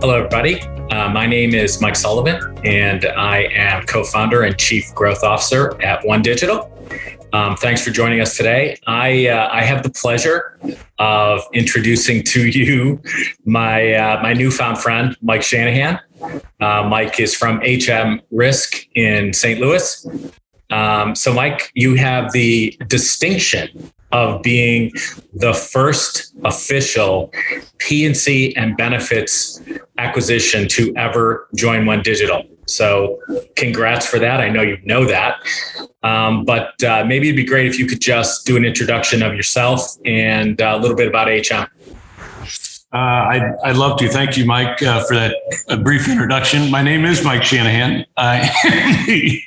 Hello, everybody. Uh, my name is Mike Sullivan, and I am co founder and chief growth officer at One Digital. Um, thanks for joining us today. I, uh, I have the pleasure of introducing to you my, uh, my newfound friend, Mike Shanahan. Uh, Mike is from HM Risk in St. Louis. Um, so, Mike, you have the distinction of being the first official P&C benefits acquisition to ever join One Digital. So, congrats for that. I know you know that. Um, but uh, maybe it'd be great if you could just do an introduction of yourself and uh, a little bit about HM. Uh, I'd, I'd love to. Thank you, Mike, uh, for that brief introduction. My name is Mike Shanahan. I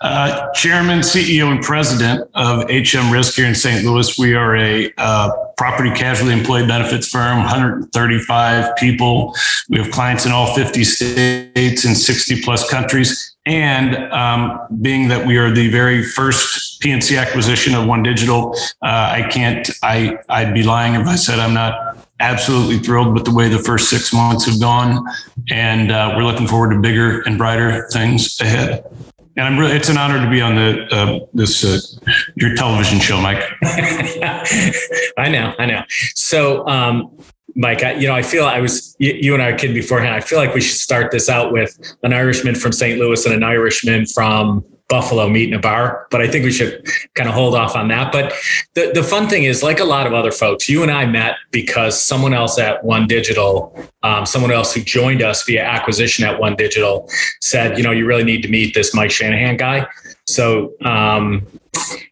uh, chairman, CEO, and president of HM Risk here in St. Louis. We are a uh, property casualty employee benefits firm, 135 people. We have clients in all 50 states and 60 plus countries. And um, being that we are the very first P&C acquisition of One Digital, uh, I can't. I I'd be lying if I said I'm not absolutely thrilled with the way the first six months have gone, and uh, we're looking forward to bigger and brighter things ahead. And I'm really, it's an honor to be on the uh, this uh, your television show, Mike. I know, I know. So, um, Mike, I, you know, I feel I was you, you and I were kidding beforehand. I feel like we should start this out with an Irishman from St. Louis and an Irishman from Buffalo meet in a bar, but I think we should kind of hold off on that. But the, the fun thing is, like a lot of other folks, you and I met because someone else at One Digital, um, someone else who joined us via acquisition at One Digital, said, you know, you really need to meet this Mike Shanahan guy. So, um,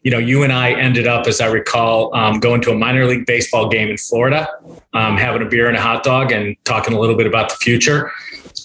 you know, you and I ended up, as I recall, um, going to a minor league baseball game in Florida, um, having a beer and a hot dog, and talking a little bit about the future.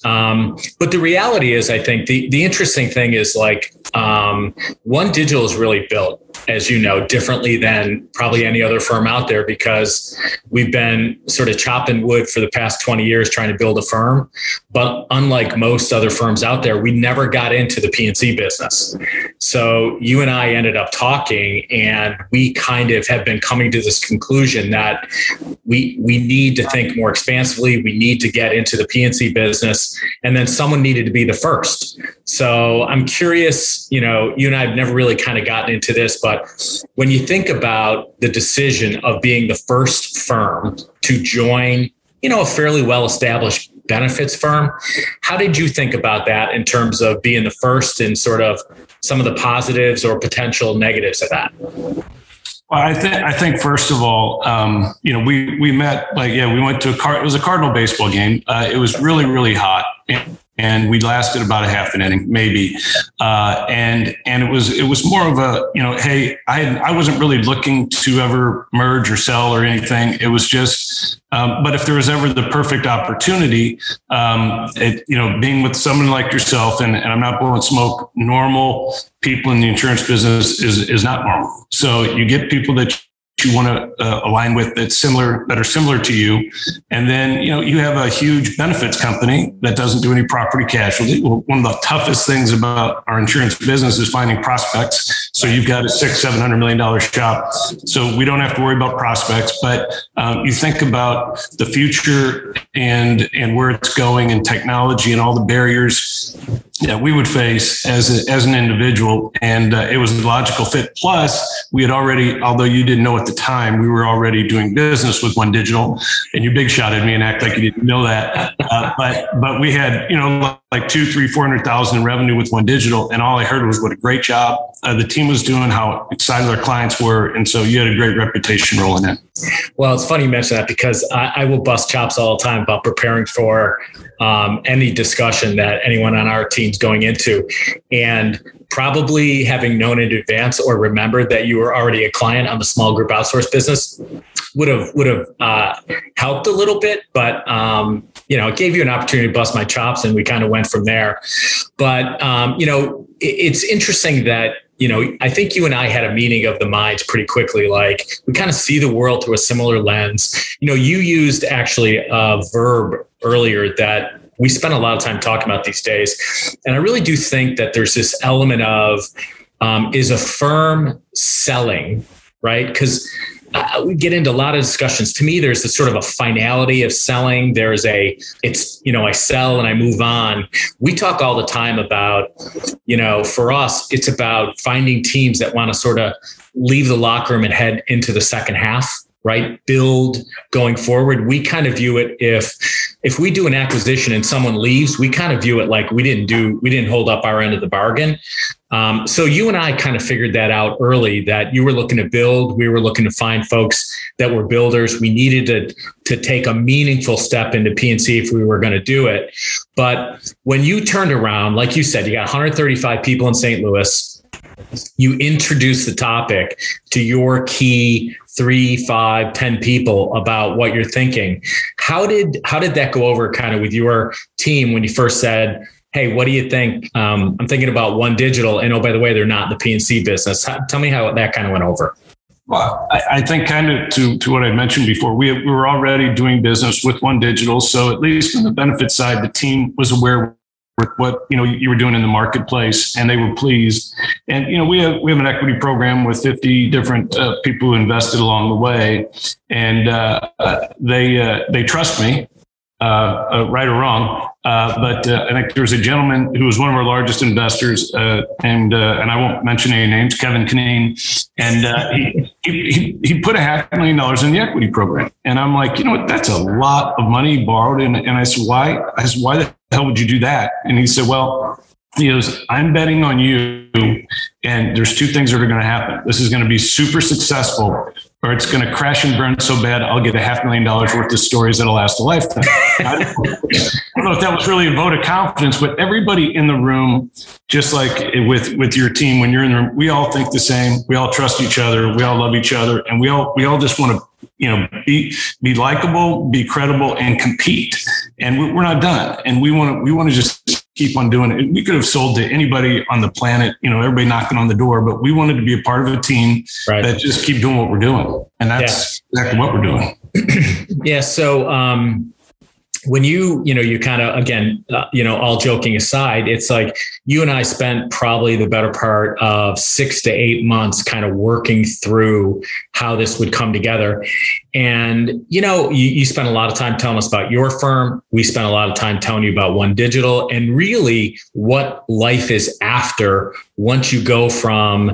Um, but the reality is, I think the the interesting thing is like um, One Digital is really built, as you know, differently than probably any other firm out there because we've been sort of chopping wood for the past 20 years trying to build a firm. But unlike most other firms out there, we never got into the P&C business. So you and I ended up talking and we kind of have been coming to this conclusion that we we need to think more expansively. We need to get into the P&C business. And then someone needed to be the first. So I'm curious, you know, you and I have never really kind of gotten into this, but when you think about the decision of being the first firm to join, you know, a fairly well established benefits firm, how did you think about that in terms of being the first and sort of some of the positives or potential negatives of that? Well, I think I think first of all, um, you know, we we met like yeah, we went to a car. It was a Cardinal baseball game. Uh, it was really really hot, we lasted about a half an inning, maybe. Uh, and and it was it was more of a you know, hey, I I wasn't really looking to ever merge or sell or anything. It was just, um, but if there was ever the perfect opportunity, um, it, you know, being with someone like yourself, and, and I'm not blowing smoke. Normal people in the insurance business is is not normal. So you get people that you want to uh, align with that's similar that are similar to you. And then you know you have a huge benefits company that doesn't do any property casualty. Well, one of the toughest things about our insurance business is finding prospects. So you've got a six seven hundred million dollar shop. So we don't have to worry about prospects but um, you think about the future and and where it's going and technology and all the barriers that we would face as a, as an individual. And uh, it was a logical fit. Plus we had already although you didn't know at the time we were already doing business with one digital and you big shot at me and act like you didn't know that. Uh, but but we had you know like two three four hundred thousand in revenue with one digital and all i heard was what a great job uh, the team was doing how excited our clients were. And so you had a great reputation rolling in. Well it's funny you mention that because I, I will bust chops all the time about preparing for um, any discussion that anyone on our team's going into. And probably having known in advance or remembered that you were already a client on the small group outsource business would have would have uh, helped a little bit, but um, you know, it gave you an opportunity to bust my chops, and we kind of went from there. But um, you know, it, it's interesting that you know, I think you and I had a meeting of the minds pretty quickly. Like we kind of see the world through a similar lens. You know, you used actually a verb earlier that we spend a lot of time talking about these days. And I really do think that there's this element of um, is a firm selling right? Because uh, we get into a lot of discussions. To me, there's a sort of a finality of selling. There's a, it's, you know, I sell and I move on. We talk all the time about, you know, for us, it's about finding teams that want to sort of leave the locker room and head into the second half right build going forward. We kind of view it if if we do an acquisition and someone leaves we kind of view it like we didn't do we didn't hold up our end of the bargain. Um, so you and i kind of figured that out early that you were looking to build we were looking to find folks that were builders. We needed to to take a meaningful step into P&C if we were going to do it. But when you turned around like you said you got 135 people in st louis. You introduce the topic to your key three, five, ten people about what you're thinking. How did how did that go over kind of with your team when you first said, "Hey, what do you think?" Um, I'm thinking about One Digital, and oh, by the way, they're not the P&C business. How, tell me how that kind of went over. Well, I, I, think kind of to, to what I mentioned before, we, we were already doing business with One Digital. So at least on the benefit side, the team was aware with what you know you were doing in the marketplace, and they were pleased. And you know we have we have an equity program with 50 different uh, people who invested along the way, and uh, they uh, they trust me, Uh, uh, right or wrong. Uh, but uh, I think there was a gentleman who was one of our largest investors, and and I won't mention any names, Kevin Kinane, and he, he he put a half million dollars in the equity program, and I'm like, you know what, that's a lot of money borrowed, and and I said, why? I said, why the hell would you do that? And he said, well, he goes, I'm betting on you. And there's two things that are going to happen. This is going to be super successful, or it's going to crash and burn so bad, I'll get a half million dollars worth of stories that'll last a lifetime. I don't know if that was really a vote of confidence, but everybody in the room, just like with, with your team, when you're in the room, we all think the same. We all trust each other. We all love each other. And we all, we all just want to you know, be be likable, be credible, and compete. And we're not done. And we want to we want to just keep on doing it. We could have sold to anybody on the planet, you know, everybody knocking on the door, but we wanted to be a part of a team right. that just keep doing what we're doing, and that's yeah. exactly what we're doing. yeah. So. um when you you know you kind of again uh, you know all joking aside it's like you and i spent probably the better part of six to eight months kind of working through how this would come together. And you know you, you spent a lot of time telling us about your firm. We spent a lot of time telling you about one digital. And really what life is after once you go from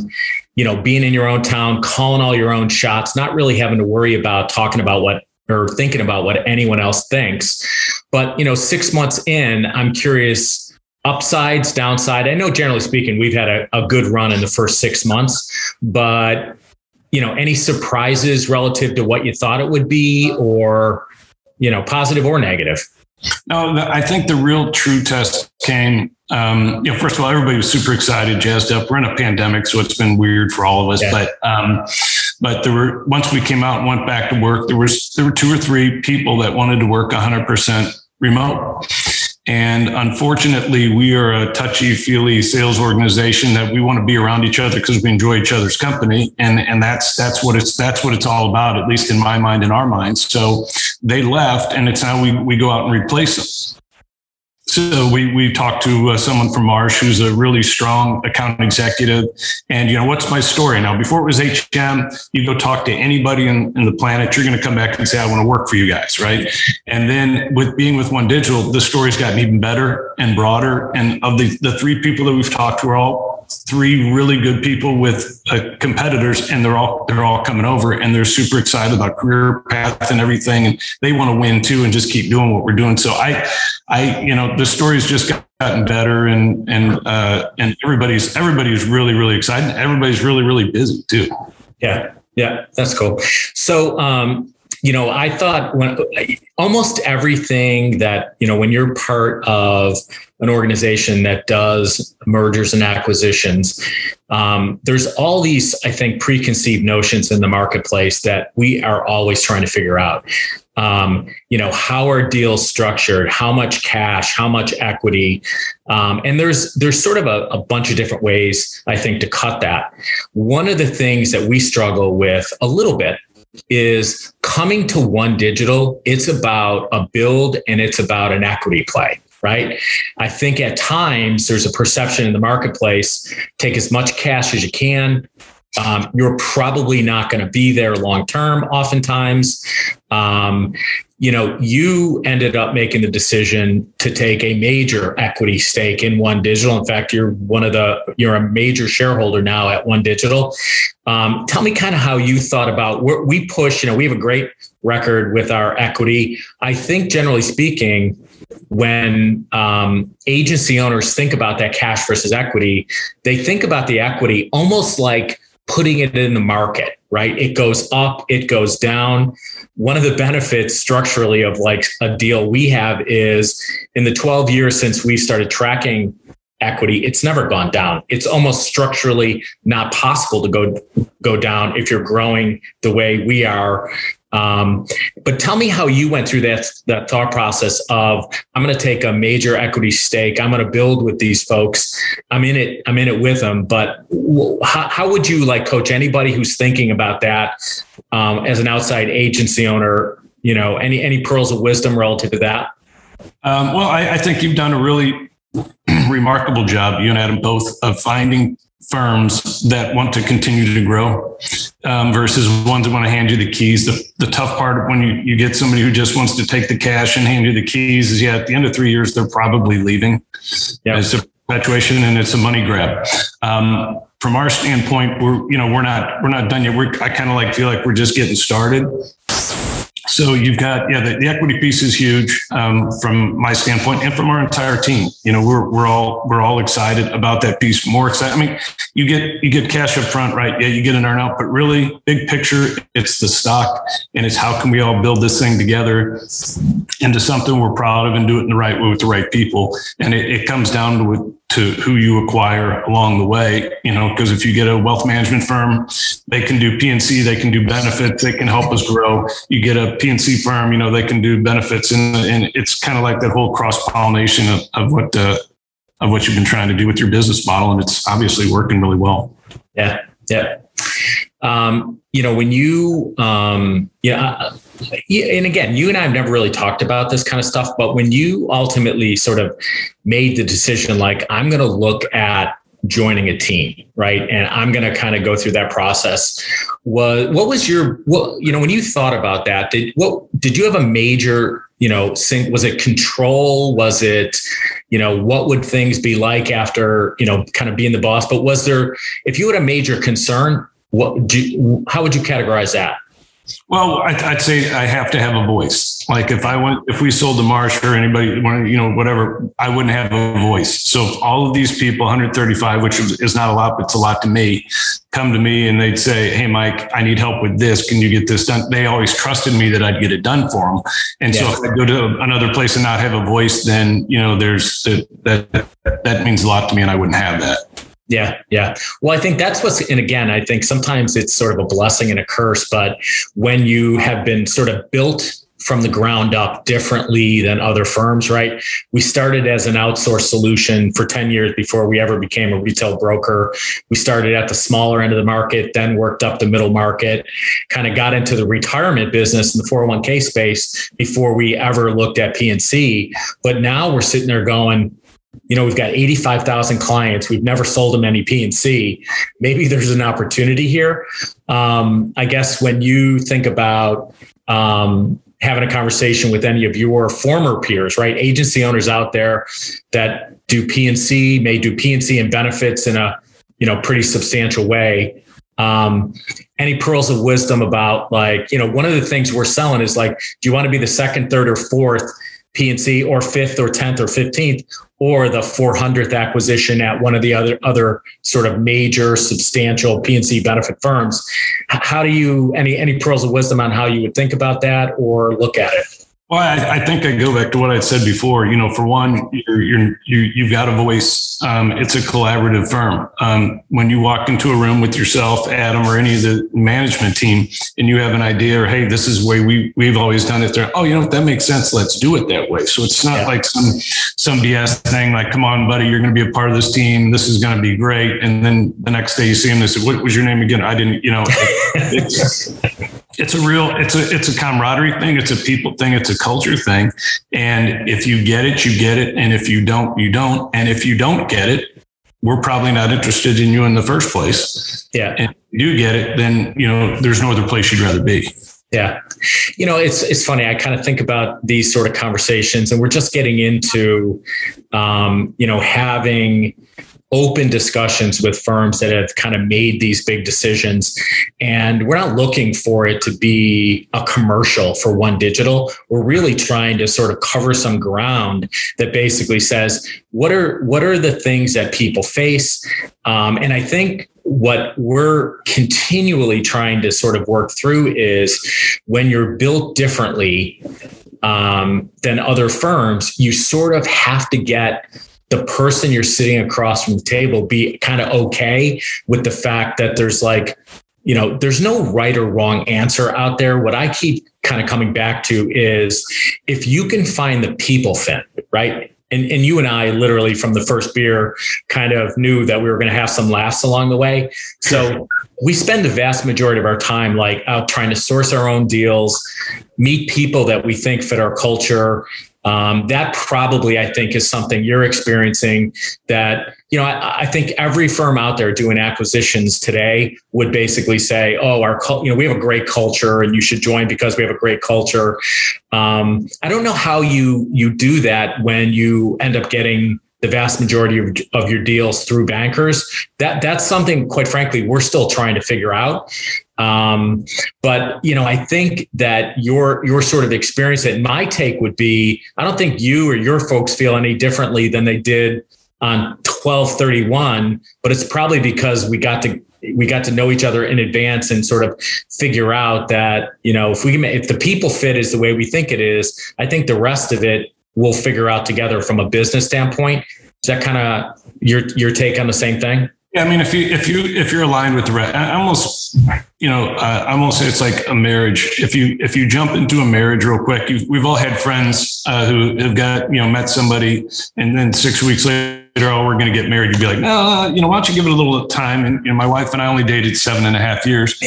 you know being in your own town calling all your own shots not really having to worry about talking about what or thinking about what anyone else thinks. But, you know, six months in, I'm curious upsides, downside. I know generally speaking, we've had a, a good run in the first six months, but, you know, any surprises relative to what you thought it would be or, you know, positive or negative? No, I think the real true test came. Um, you know, first of all, everybody was super excited, jazzed up. We're in a pandemic, so it's been weird for all of us. Yeah. But um, but there were once we came out and went back to work, there was there were two or three people that wanted to work 100 percent remote. And unfortunately, we are a touchy feely sales organization that we want to be around each other because we enjoy each other's company. And, and that's, that's what it's, that's what it's all about, at least in my mind and our minds. So they left and it's now we, we go out and replace them. So we we talked to uh, someone from Marsh who's a really strong account executive, and you know what's my story now? Before it was HM, you go talk to anybody in, in the planet, you're going to come back and say, "I want to work for you guys," right? And then with being with One Digital, the story's gotten even better and broader. And of the the three people that we've talked to are all three really good people with uh, competitors and they're all they're all coming over and they're super excited about career path and everything and they want to win too and just keep doing what we're doing. So i i you know the story's just gotten better and and uh and everybody's everybody's really really excited. Everybody's really really busy too. Yeah yeah that's cool. So um you know, I thought when almost everything that, you know, when you're part of an organization that does mergers and acquisitions, um, there's all these, I think, preconceived notions in the marketplace that we are always trying to figure out. Um, you know, how are deals structured? How much cash? How much equity? Um, and there's there's sort of a, a bunch of different ways I think to cut that. One of the things that we struggle with a little bit is coming to one digital it's about a build and it's about an equity play right i think at times there's a perception in the marketplace take as much cash as you can Um, you're probably not going to be there long term, oftentimes. Um, you know, you ended up making the decision to take a major equity stake in One Digital. In fact, you're one of the you're a major shareholder now at One Digital. Um, tell me kind of how you thought about we push. You know, we have a great record with our equity. I think, generally speaking, when um, agency owners think about that cash versus equity, they think about the equity almost like putting it in the market, right? It goes up, it goes down. One of the benefits structurally of like a deal we have is in the 12 years since we started tracking equity, it's never gone down. It's almost structurally not possible to go go down if you're growing the way we are um, but tell me how you went through that that thought process of I'm going to take a major equity stake. I'm going to build with these folks. I'm in it. I'm in it with them. But how, how would you like coach anybody who's thinking about that um, as an outside agency owner? You know, any any pearls of wisdom relative to that? Um, well, I, I think you've done a really remarkable job, you and Adam both, of finding firms that want to continue to grow um, versus ones that want to hand you the keys. The, the tough part when you, you get somebody who just wants to take the cash and hand you the keys is yeah, at the end of three years, they're probably leaving. Yeah. It's a perpetuation and it's a money grab. Um, from our standpoint, we're, you know, we're not, we're not done yet. We're, I kind of like feel like we're just getting started. So you've got yeah, the, the equity piece is huge um, from my standpoint and from our entire team. You know, we're we're all we're all excited about that piece. More excited. I mean, you get you get cash up front, right? Yeah, you get an earnout, but really, big picture, it's the stock, and it's how can we all build this thing together into something we're proud of and do it in the right way with the right people. And it, it comes down to to who you acquire along the way, you know, because if you get a wealth management firm, they can do P&C, they can do benefits, they can help us grow. You get a P&C firm, you know, they can do benefits and, and it's kind of like that whole cross pollination of, of what, uh, of what you've been trying to do with your business model. And it's obviously working really well. Yeah. Yeah. Um, you know, when you, um, yeah, and again, you and I have never really talked about this kind of stuff, but when you ultimately sort of made the decision, like, I'm going to look at joining a team, right? And I'm going to kind of go through that process. Was what was your what you know when you thought about that? Did what did you have a major you know sync? Was it control? Was it you know what would things be like after you know kind of being the boss? But was there if you had a major concern? What do how would you categorize that? Well, I'd, say I have to have a voice. Like if I went, if we sold to Marsh or anybody, you know, whatever, I wouldn't have a voice. So all of these people, 135, which is not a lot, but it's a lot to me, come to me and they'd say, "Hey, Mike, I need help with this. Can you get this done?" They always trusted me that I'd get it done for them. And yeah. so if I go to another place and not have a voice, then you know, there's that that that means a lot to me, and I wouldn't have that. Yeah, yeah. Well, I think that's what's, and again, I think sometimes it's sort of a blessing and a curse, but when you have been sort of built from the ground up differently than other firms, right? We started as an outsourced solution for 10 years before we ever became a retail broker. We started at the smaller end of the market, then worked up the middle market, kind of got into the retirement business in the 401k space before we ever looked at P&C. But now we're sitting there going, you know, we've got 85,000 clients. We've never sold them any P&C. Maybe there's an opportunity here. Um, I guess when you think about um, having a conversation with any of your former peers, right? Agency owners out there that do P&C, may do P&C and benefits in a, you know, pretty substantial way. Um, any pearls of wisdom about like, you know, one of the things we're selling is like, do you want to be the second, third, or fourth P&C or fifth or 10th or 15th or the 400th acquisition at one of the other other sort of major substantial P&C benefit firms. How do you any any pearls of wisdom on how you would think about that or look at it? Well, I, I, think I go back to what I said before. You know, for one, you're, you're, you have got a voice. Um, it's a collaborative firm. Um, when you walk into a room with yourself, Adam, or any of the management team, and you have an idea, or hey, this is the way we we've always done it. There, oh, you know, that makes sense. Let's do it that way. So it's not yeah. like some some BS thing. Like, come on, buddy, you're going to be a part of this team. This is going to be great. And then the next day you see him, they say, "What was your name again?" I didn't. You know, it's it's a real it's a it's a camaraderie thing it's a people thing it's a culture thing and if you get it you get it and if you don't you don't and if you don't get it we're probably not interested in you in the first place. Yeah. And if you do get it, then, you know, there's no other place you'd rather be. Yeah. You know, it's it's funny. I kind of think about these sort of conversations and we're just getting into um, you know, having open discussions with firms that have kind of made these big decisions. And we're not looking for it to be a commercial for One Digital. We're really trying to sort of cover some ground that basically says what are what are the things that people face. Um, and I think what we're continually trying to sort of work through is when you're built differently um, than other firms, you sort of have to get the person you're sitting across from the table be kind of okay with the fact that there's like you know there's no right or wrong answer out there what i keep kind of coming back to is if you can find the people fit right and, and you and I literally from the first beer kind of knew that we were going to have some laughs along the way. So we spend the vast majority of our time like out trying to source our own deals, meet people that we think fit our culture, um, that probably, I think, is something you're experiencing that, you know, I, I, think every firm out there doing acquisitions today would basically say, oh, our, you know, we have a great culture and you should join because we have a great culture. Um, I don't know how you, you do that when you end up getting the vast majority of, of your deals through bankers. That that's something, quite frankly, we're still trying to figure out. Um, but you know, I think that your your sort of experience, and my take would be, I don't think you or your folks feel any differently than they did on twelve thirty one. But it's probably because we got to we got to know each other in advance and sort of figure out that you know if we if the people fit is the way we think it is, I think the rest of it we'll figure out together from a business standpoint. Is that kind of your your take on the same thing? Yeah, I mean, if you if you if you're aligned with the rest, I almost you know, uh, I almost say it's like a marriage. If you if you jump into a marriage real quick, we've all had friends uh, who have got you know met somebody, and then six weeks later oh, we're going to get married. You'd be like, no, you know, why don't you give it a little time? And you know, my wife and I only dated seven and a half years,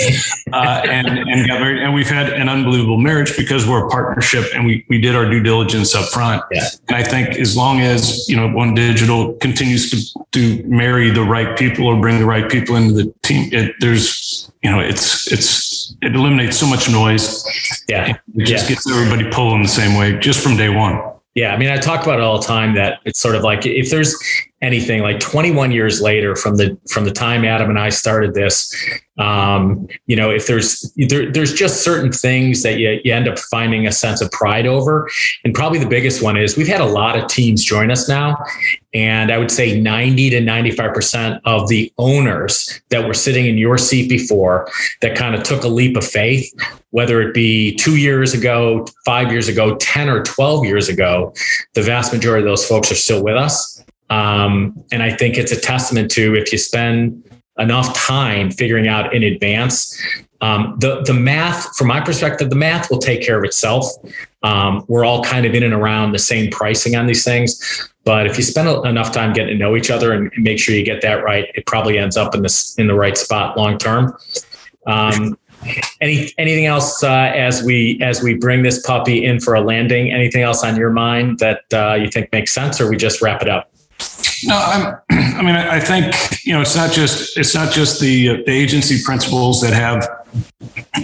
uh, and and got married, and we've had an unbelievable marriage because we're a partnership and we we did our due diligence up front. Yeah. And I think as long as you know, One Digital continues to to marry the right people or bring the right people into the team, it, there's you know, it's it's it eliminates so much noise. Yeah, it just yeah. gets everybody pulling the same way just from day one. Yeah, I mean, I talk about it all the time that it's sort of like if there's anything like 21 years later from the from the time Adam and I started this, um, you know, if there's there, there's just certain things that you, you end up finding a sense of pride over, and probably the biggest one is we've had a lot of teams join us now, and I would say 90 to 95 percent of the owners that were sitting in your seat before that kind of took a leap of faith whether it be two years ago, five years ago, 10 or 12 years ago, the vast majority of those folks are still with us. Um, and I think it's a testament to if you spend enough time figuring out in advance, um, the, the math, from my perspective, the math will take care of itself. Um, we're all kind of in and around the same pricing on these things. But if you spend enough time getting to know each other and make sure you get that right, it probably ends up in this in the right spot long term. Um, any anything else uh, as we as we bring this puppy in for a landing? Anything else on your mind that uh, you think makes sense, or we just wrap it up? No, I'm, I mean, I think you know it's not just it's not just the, the agency principles that have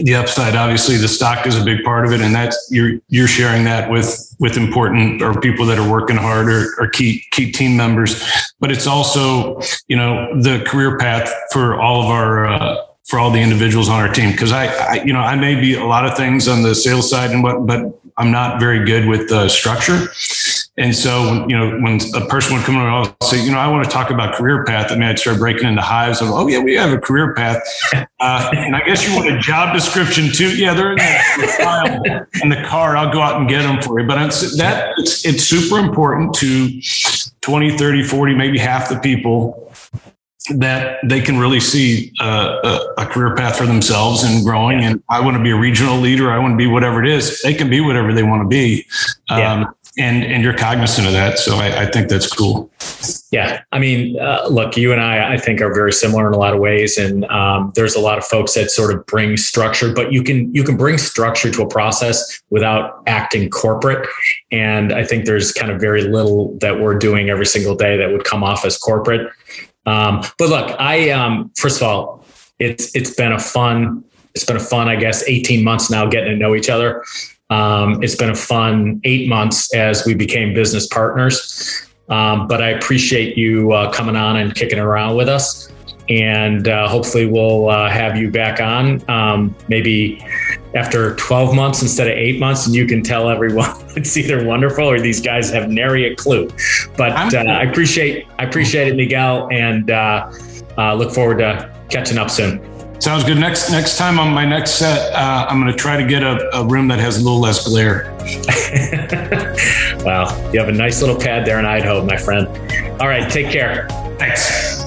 the upside. Obviously, the stock is a big part of it, and that's you're you're sharing that with with important or people that are working hard or, or key key team members. But it's also you know the career path for all of our. Uh, for all the individuals on our team. Because I, I, you know i may be a lot of things on the sales side and what but i'm not very good with the structure. And so you know when a person would come in i'll say you know i want to talk about career path i mean i'd start breaking into hives of oh yeah we have a career path. Uh, and i guess you want a job description too? Yeah they're in the file in the car. I'll go out and get them for you. But it's that it's, it's super important to 20 30 40 maybe half the people that they can really see uh, a, a, career path for themselves and growing. And I want to be a regional leader. I want to be whatever it is. They can be whatever they want to be. Um. And, and you're cognizant of that. So I, I think that's cool. Yeah. I mean, uh, look, you and I, I think are very similar in a lot of ways. And um, there's a lot of folks that sort of bring structure, but you can, you can bring structure to a process without acting corporate. And I think there's kind of very little that we're doing every single day that would come off as corporate. Um, but look, I um, first of all, it's it's been a fun it's been a fun, I guess, 18 months now getting to know each other. Um, it's been a fun eight months as we became business partners. Um, but I appreciate you uh, coming on and kicking around with us. And uh, hopefully, we'll uh, have you back on um, maybe after 12 months instead of eight months, and you can tell everyone it's either wonderful or these guys have nary a clue. But uh, I appreciate I appreciate it, Miguel, and uh, uh, look forward to catching up soon. Sounds good. Next next time on my next set, uh, I'm going to try to get a, a, room that has a little less glare. wow, you have a nice little pad there in Idaho, my friend. All right, take care. Thanks.